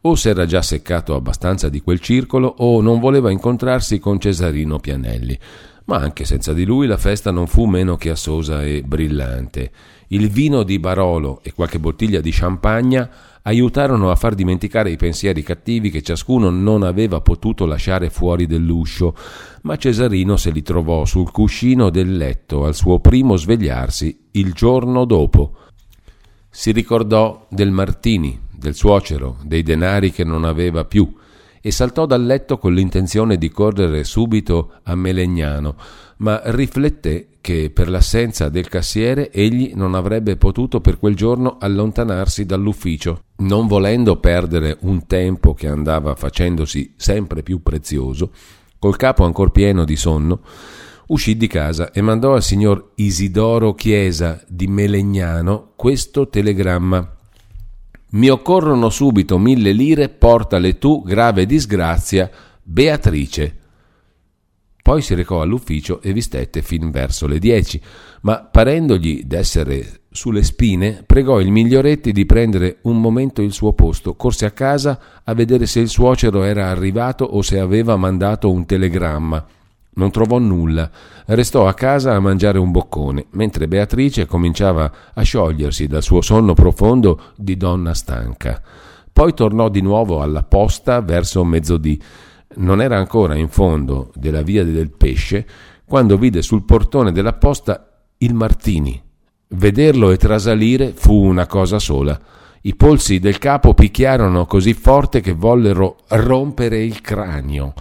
O s'era già seccato abbastanza di quel circolo o non voleva incontrarsi con Cesarino Pianelli. Ma anche senza di lui la festa non fu meno che assosa e brillante. Il vino di Barolo e qualche bottiglia di champagna aiutarono a far dimenticare i pensieri cattivi che ciascuno non aveva potuto lasciare fuori dell'uscio, ma Cesarino se li trovò sul cuscino del letto al suo primo svegliarsi il giorno dopo. Si ricordò del Martini, del suocero, dei denari che non aveva più, e saltò dal letto con l'intenzione di correre subito a Melegnano, ma rifletté che per l'assenza del cassiere egli non avrebbe potuto per quel giorno allontanarsi dall'ufficio. Non volendo perdere un tempo che andava facendosi sempre più prezioso, col capo ancor pieno di sonno, uscì di casa e mandò al signor Isidoro Chiesa di Melegnano questo telegramma. Mi occorrono subito mille lire, portale tu, grave disgrazia, Beatrice. Poi si recò all'ufficio e vi stette fin verso le dieci, ma parendogli d'essere sulle spine, pregò il Miglioretti di prendere un momento il suo posto, corse a casa a vedere se il suocero era arrivato o se aveva mandato un telegramma non trovò nulla, restò a casa a mangiare un boccone, mentre Beatrice cominciava a sciogliersi dal suo sonno profondo di donna stanca. Poi tornò di nuovo alla posta verso mezzodì. Non era ancora in fondo della via del pesce quando vide sul portone della posta il Martini. Vederlo e trasalire fu una cosa sola. I polsi del capo picchiarono così forte che vollero rompere il cranio.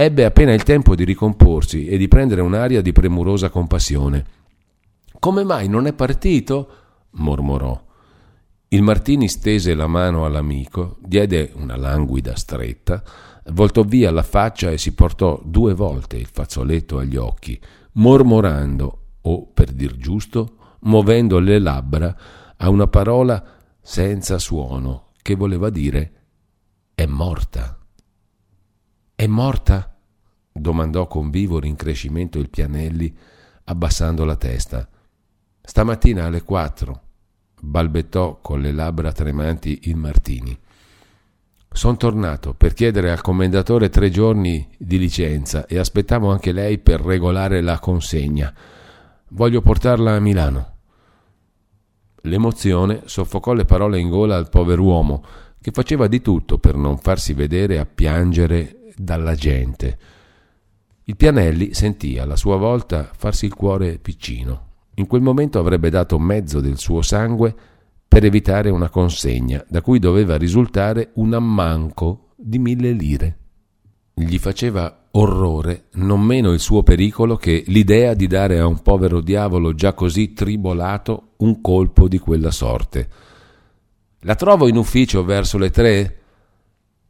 Ebbe appena il tempo di ricomporsi e di prendere un'aria di premurosa compassione. Come mai non è partito? mormorò. Il Martini stese la mano all'amico, diede una languida stretta, voltò via la faccia e si portò due volte il fazzoletto agli occhi, mormorando, o per dir giusto, muovendo le labbra a una parola senza suono che voleva dire è morta. È morta? domandò con vivo rincrescimento il Pianelli, abbassando la testa. Stamattina alle quattro, balbettò con le labbra tremanti il Martini. Sono tornato per chiedere al commendatore tre giorni di licenza e aspettavo anche lei per regolare la consegna. Voglio portarla a Milano. L'emozione soffocò le parole in gola al pover'uomo, che faceva di tutto per non farsi vedere a piangere dalla gente. Il Pianelli sentì alla sua volta farsi il cuore piccino. In quel momento avrebbe dato mezzo del suo sangue per evitare una consegna, da cui doveva risultare un ammanco di mille lire. Gli faceva orrore non meno il suo pericolo che l'idea di dare a un povero diavolo già così tribolato un colpo di quella sorte. La trovo in ufficio verso le tre?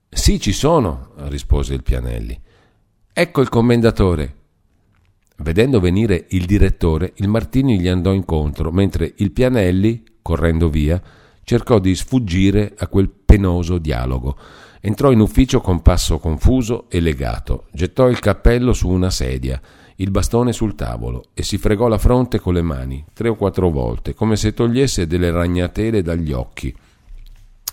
Sì, ci sono, rispose il Pianelli. Ecco il commendatore. Vedendo venire il direttore, il Martini gli andò incontro, mentre il Pianelli, correndo via, cercò di sfuggire a quel penoso dialogo Entrò in ufficio con passo confuso e legato, gettò il cappello su una sedia, il bastone sul tavolo e si fregò la fronte con le mani tre o quattro volte, come se togliesse delle ragnatele dagli occhi.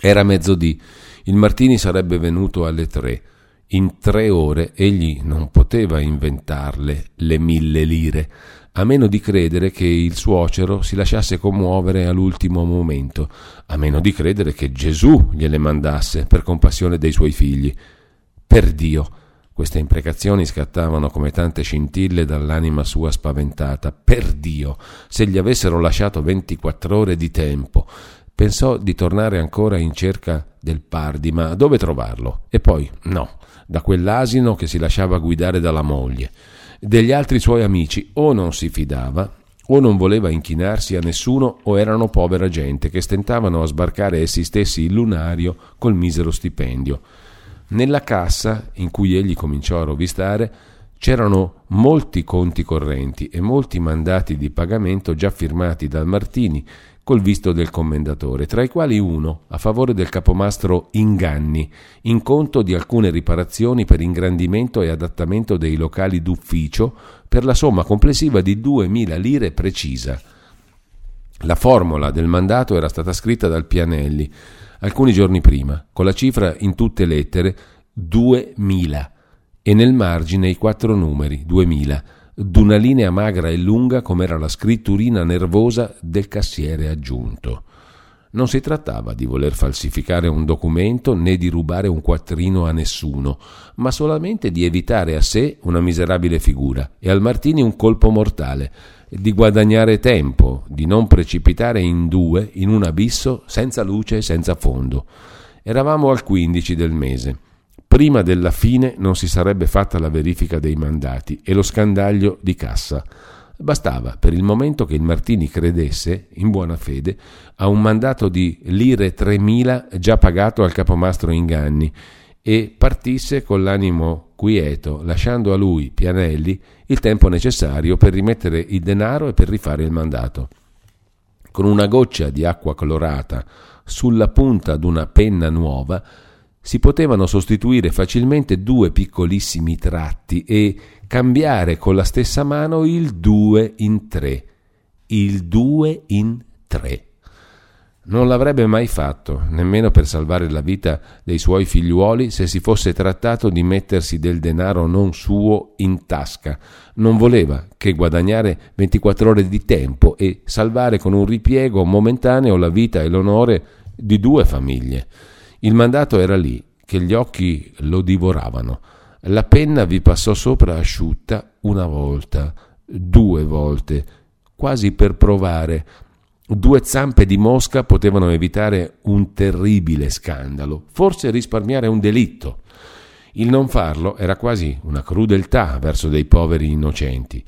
Era mezzodì, il Martini sarebbe venuto alle tre. In tre ore egli non poteva inventarle le mille lire, a meno di credere che il suocero si lasciasse commuovere all'ultimo momento, a meno di credere che Gesù gliele mandasse per compassione dei suoi figli. Per Dio! Queste imprecazioni scattavano come tante scintille dall'anima sua spaventata. Per Dio! Se gli avessero lasciato ventiquattro ore di tempo! Pensò di tornare ancora in cerca del Pardi, ma dove trovarlo? E poi, no, da quell'asino che si lasciava guidare dalla moglie. Degli altri suoi amici o non si fidava, o non voleva inchinarsi a nessuno, o erano povera gente che stentavano a sbarcare essi stessi il lunario col misero stipendio. Nella cassa, in cui egli cominciò a rovistare, c'erano molti conti correnti e molti mandati di pagamento già firmati dal Martini col visto del commendatore, tra i quali uno a favore del capomastro Inganni, in conto di alcune riparazioni per ingrandimento e adattamento dei locali d'ufficio per la somma complessiva di 2.000 lire precisa. La formula del mandato era stata scritta dal Pianelli alcuni giorni prima, con la cifra in tutte lettere 2.000 e nel margine i quattro numeri 2000 d'una linea magra e lunga come era la scritturina nervosa del cassiere aggiunto. Non si trattava di voler falsificare un documento né di rubare un quattrino a nessuno, ma solamente di evitare a sé una miserabile figura e al Martini un colpo mortale, di guadagnare tempo, di non precipitare in due in un abisso senza luce e senza fondo. Eravamo al 15 del mese. Prima della fine non si sarebbe fatta la verifica dei mandati e lo scandaglio di cassa. Bastava per il momento che il Martini credesse, in buona fede, a un mandato di lire 3.000 già pagato al capomastro Inganni e partisse con l'animo quieto, lasciando a lui, Pianelli, il tempo necessario per rimettere il denaro e per rifare il mandato. Con una goccia di acqua colorata sulla punta d'una penna nuova, si potevano sostituire facilmente due piccolissimi tratti e cambiare con la stessa mano il 2 in 3. Il 2 in 3. Non l'avrebbe mai fatto, nemmeno per salvare la vita dei suoi figliuoli, se si fosse trattato di mettersi del denaro non suo in tasca. Non voleva che guadagnare 24 ore di tempo e salvare con un ripiego momentaneo la vita e l'onore di due famiglie. Il mandato era lì, che gli occhi lo divoravano. La penna vi passò sopra asciutta una volta, due volte, quasi per provare. Due zampe di mosca potevano evitare un terribile scandalo, forse risparmiare un delitto. Il non farlo era quasi una crudeltà verso dei poveri innocenti.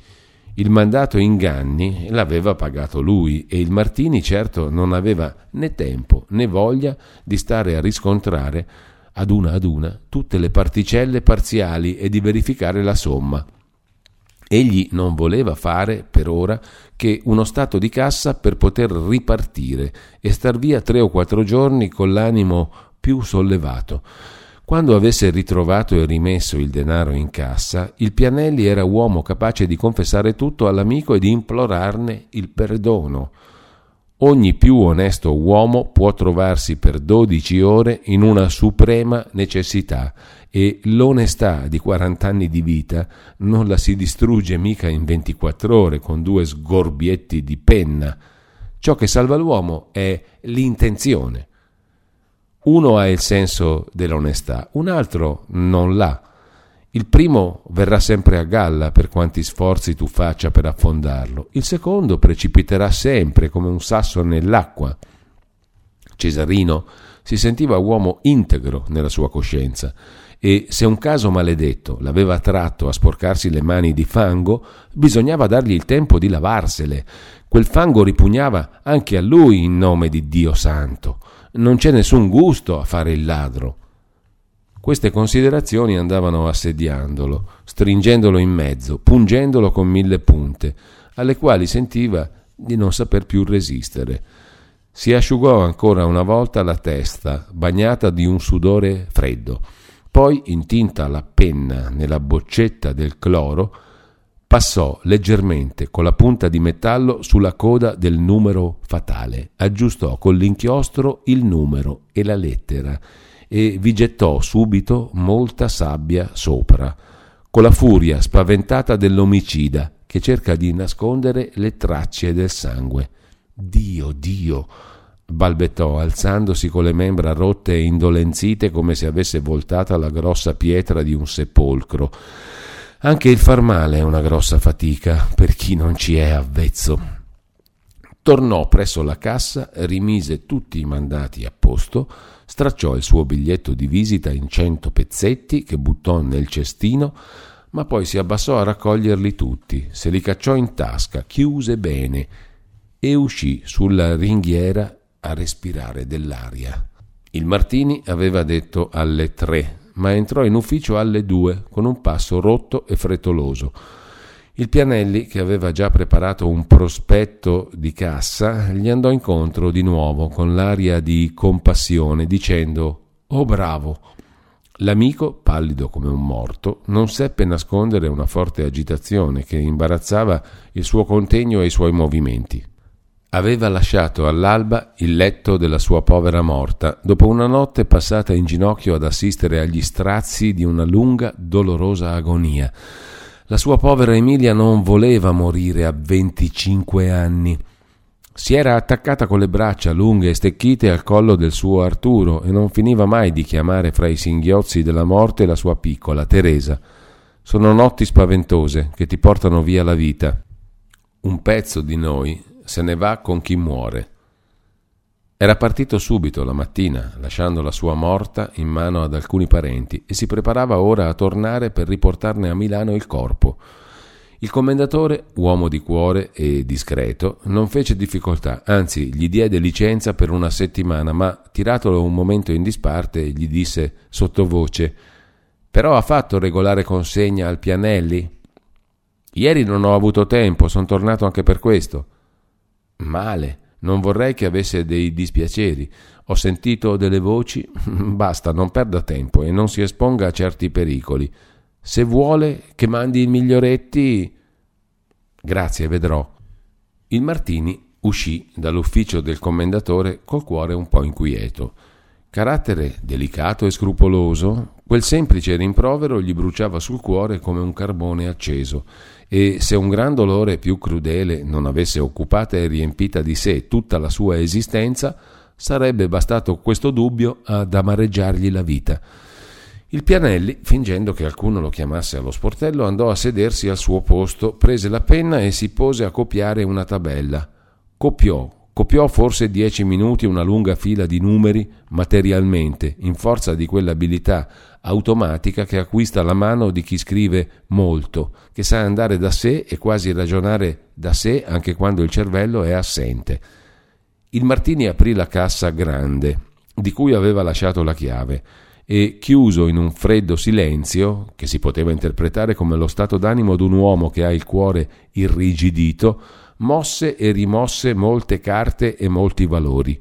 Il mandato inganni l'aveva pagato lui e il Martini certo non aveva né tempo né voglia di stare a riscontrare ad una ad una tutte le particelle parziali e di verificare la somma. Egli non voleva fare per ora che uno stato di cassa per poter ripartire e star via tre o quattro giorni con l'animo più sollevato. Quando avesse ritrovato e rimesso il denaro in cassa, il Pianelli era uomo capace di confessare tutto all'amico e di implorarne il perdono. Ogni più onesto uomo può trovarsi per dodici ore in una suprema necessità e l'onestà di quarant'anni di vita non la si distrugge mica in ventiquattro ore con due sgorbietti di penna. Ciò che salva l'uomo è l'intenzione. Uno ha il senso dell'onestà, un altro non l'ha. Il primo verrà sempre a galla per quanti sforzi tu faccia per affondarlo, il secondo precipiterà sempre come un sasso nell'acqua. Cesarino si sentiva uomo integro nella sua coscienza e se un caso maledetto l'aveva tratto a sporcarsi le mani di fango, bisognava dargli il tempo di lavarsele. Quel fango ripugnava anche a lui in nome di Dio santo non c'è nessun gusto a fare il ladro. Queste considerazioni andavano assediandolo, stringendolo in mezzo, pungendolo con mille punte, alle quali sentiva di non saper più resistere. Si asciugò ancora una volta la testa, bagnata di un sudore freddo. Poi, intinta la penna nella boccetta del cloro, passò leggermente con la punta di metallo sulla coda del numero fatale, aggiustò con l'inchiostro il numero e la lettera e vi gettò subito molta sabbia sopra, con la furia spaventata dell'omicida che cerca di nascondere le tracce del sangue. Dio, Dio! balbettò, alzandosi con le membra rotte e indolenzite come se avesse voltata la grossa pietra di un sepolcro. Anche il far male è una grossa fatica per chi non ci è avvezzo. Tornò presso la cassa, rimise tutti i mandati a posto, stracciò il suo biglietto di visita in cento pezzetti che buttò nel cestino, ma poi si abbassò a raccoglierli tutti, se li cacciò in tasca, chiuse bene e uscì sulla ringhiera a respirare dell'aria. Il Martini aveva detto alle tre ma entrò in ufficio alle due con un passo rotto e frettoloso. Il Pianelli, che aveva già preparato un prospetto di cassa, gli andò incontro di nuovo con l'aria di compassione, dicendo Oh bravo! L'amico, pallido come un morto, non seppe nascondere una forte agitazione che imbarazzava il suo contegno e i suoi movimenti. Aveva lasciato all'alba il letto della sua povera morta, dopo una notte passata in ginocchio ad assistere agli strazi di una lunga, dolorosa agonia. La sua povera Emilia non voleva morire a venticinque anni. Si era attaccata con le braccia lunghe e stecchite al collo del suo Arturo e non finiva mai di chiamare fra i singhiozzi della morte la sua piccola Teresa. Sono notti spaventose che ti portano via la vita. Un pezzo di noi se ne va con chi muore. Era partito subito la mattina, lasciando la sua morta in mano ad alcuni parenti, e si preparava ora a tornare per riportarne a Milano il corpo. Il commendatore, uomo di cuore e discreto, non fece difficoltà, anzi gli diede licenza per una settimana, ma tiratolo un momento in disparte gli disse sottovoce Però ha fatto regolare consegna al Pianelli? Ieri non ho avuto tempo, sono tornato anche per questo. Male. Non vorrei che avesse dei dispiaceri. Ho sentito delle voci. Basta, non perda tempo e non si esponga a certi pericoli. Se vuole che mandi il miglioretti. Grazie, vedrò. Il Martini uscì dall'ufficio del commendatore col cuore un po' inquieto. Carattere delicato e scrupoloso, quel semplice rimprovero gli bruciava sul cuore come un carbone acceso e se un gran dolore più crudele non avesse occupata e riempita di sé tutta la sua esistenza, sarebbe bastato questo dubbio ad amareggiargli la vita. Il Pianelli, fingendo che qualcuno lo chiamasse allo sportello, andò a sedersi al suo posto, prese la penna e si pose a copiare una tabella. Copiò, copiò forse dieci minuti una lunga fila di numeri materialmente, in forza di quell'abilità automatica che acquista la mano di chi scrive molto, che sa andare da sé e quasi ragionare da sé anche quando il cervello è assente. Il Martini aprì la cassa grande, di cui aveva lasciato la chiave, e chiuso in un freddo silenzio, che si poteva interpretare come lo stato d'animo d'un uomo che ha il cuore irrigidito, mosse e rimosse molte carte e molti valori.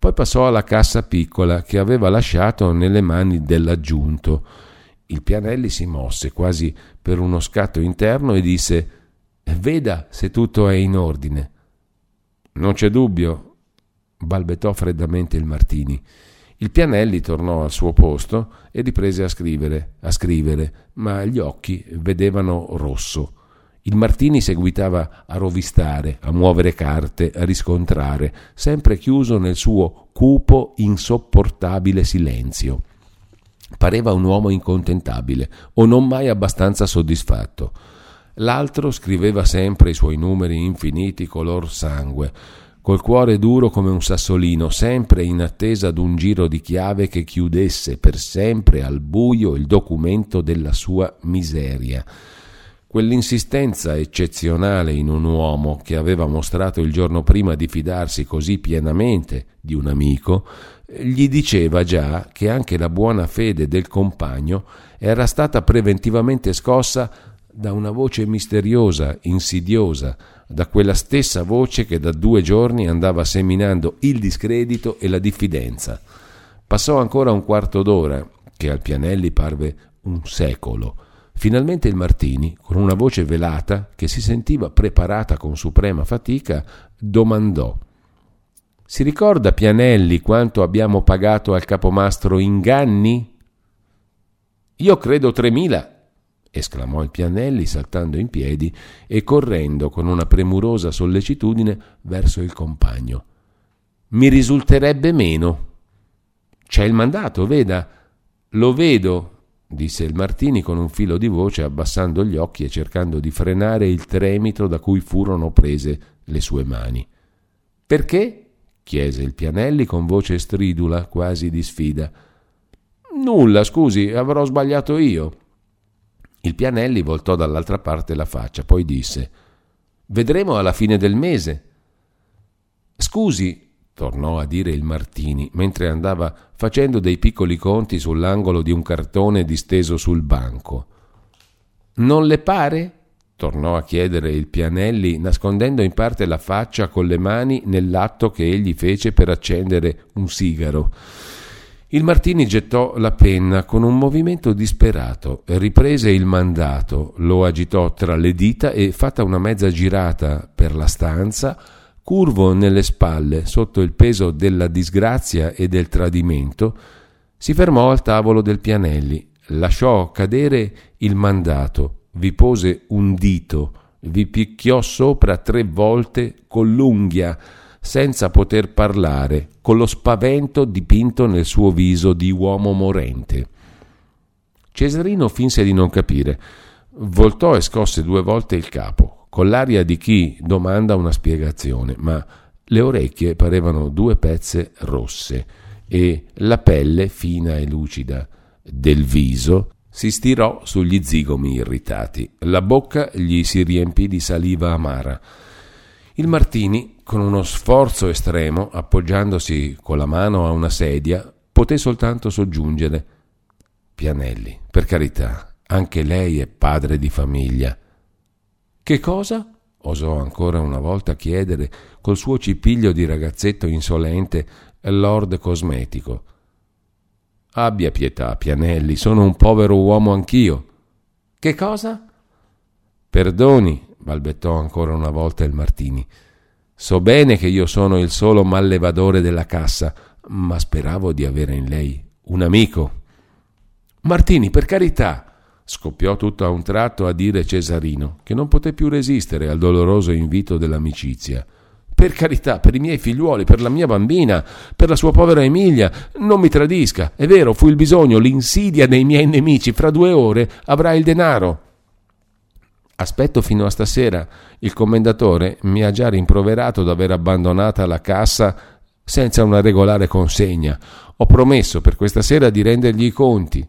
Poi passò alla cassa piccola che aveva lasciato nelle mani dell'aggiunto. Il Pianelli si mosse quasi per uno scatto interno e disse Veda se tutto è in ordine. Non c'è dubbio, balbettò freddamente il Martini. Il Pianelli tornò al suo posto e riprese a scrivere, a scrivere, ma gli occhi vedevano rosso. Il Martini seguitava a rovistare, a muovere carte, a riscontrare, sempre chiuso nel suo cupo, insopportabile silenzio. Pareva un uomo incontentabile o non mai abbastanza soddisfatto. L'altro scriveva sempre i suoi numeri infiniti color sangue, col cuore duro come un sassolino, sempre in attesa d'un giro di chiave che chiudesse per sempre al buio il documento della sua miseria. Quell'insistenza eccezionale in un uomo che aveva mostrato il giorno prima di fidarsi così pienamente di un amico, gli diceva già che anche la buona fede del compagno era stata preventivamente scossa da una voce misteriosa, insidiosa, da quella stessa voce che da due giorni andava seminando il discredito e la diffidenza. Passò ancora un quarto d'ora, che al Pianelli parve un secolo. Finalmente il Martini, con una voce velata, che si sentiva preparata con suprema fatica, domandò Si ricorda Pianelli quanto abbiamo pagato al capomastro inganni? Io credo tremila, esclamò il Pianelli saltando in piedi e correndo con una premurosa sollecitudine verso il compagno. Mi risulterebbe meno. C'è il mandato, veda. Lo vedo, disse il Martini con un filo di voce, abbassando gli occhi e cercando di frenare il tremito da cui furono prese le sue mani. Perché? chiese il Pianelli con voce stridula, quasi di sfida. Nulla, scusi, avrò sbagliato io. Il Pianelli voltò dall'altra parte la faccia, poi disse Vedremo alla fine del mese. Scusi, tornò a dire il Martini, mentre andava facendo dei piccoli conti sull'angolo di un cartone disteso sul banco. Non le pare? tornò a chiedere il Pianelli, nascondendo in parte la faccia con le mani nell'atto che egli fece per accendere un sigaro. Il Martini gettò la penna con un movimento disperato, riprese il mandato, lo agitò tra le dita e, fatta una mezza girata per la stanza, curvo nelle spalle sotto il peso della disgrazia e del tradimento, si fermò al tavolo del Pianelli, lasciò cadere il mandato, vi pose un dito, vi picchiò sopra tre volte con l'unghia, senza poter parlare, con lo spavento dipinto nel suo viso di uomo morente. Cesarino finse di non capire, voltò e scosse due volte il capo, con l'aria di chi domanda una spiegazione, ma le orecchie parevano due pezze rosse e la pelle fina e lucida del viso si stirò sugli zigomi irritati. La bocca gli si riempì di saliva amara. Il Martini, con uno sforzo estremo, appoggiandosi con la mano a una sedia, poté soltanto soggiungere Pianelli, per carità, anche lei è padre di famiglia. Che cosa? osò ancora una volta chiedere col suo cipiglio di ragazzetto insolente Lord Cosmetico. Abbia pietà, Pianelli, sono un povero uomo anch'io. Che cosa? Perdoni, balbettò ancora una volta il Martini. So bene che io sono il solo mallevadore della cassa, ma speravo di avere in lei un amico. Martini, per carità, scoppiò tutto a un tratto a dire Cesarino, che non poté più resistere al doloroso invito dell'amicizia. Per carità, per i miei figliuoli, per la mia bambina, per la sua povera Emilia, non mi tradisca. È vero, fu il bisogno, l'insidia dei miei nemici. Fra due ore avrà il denaro. Aspetto fino a stasera. Il commendatore mi ha già rimproverato d'aver abbandonata la cassa senza una regolare consegna. Ho promesso per questa sera di rendergli i conti.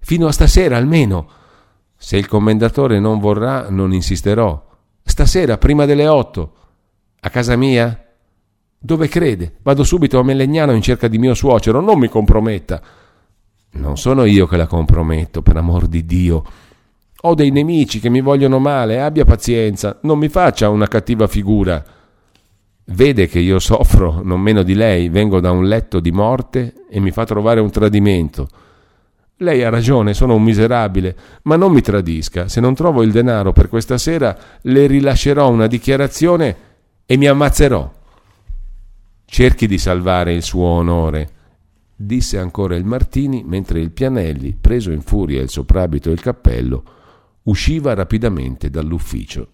Fino a stasera almeno. Se il commendatore non vorrà, non insisterò. Stasera, prima delle otto. A casa mia? Dove crede? Vado subito a Melegnano in cerca di mio suocero. Non mi comprometta. Non sono io che la comprometto, per amor di Dio. Ho dei nemici che mi vogliono male, abbia pazienza, non mi faccia una cattiva figura. Vede che io soffro non meno di lei, vengo da un letto di morte e mi fa trovare un tradimento. Lei ha ragione, sono un miserabile, ma non mi tradisca. Se non trovo il denaro per questa sera, le rilascerò una dichiarazione e mi ammazzerò. Cerchi di salvare il suo onore, disse ancora il Martini mentre il Pianelli, preso in furia il soprabito e il cappello, usciva rapidamente dall'ufficio.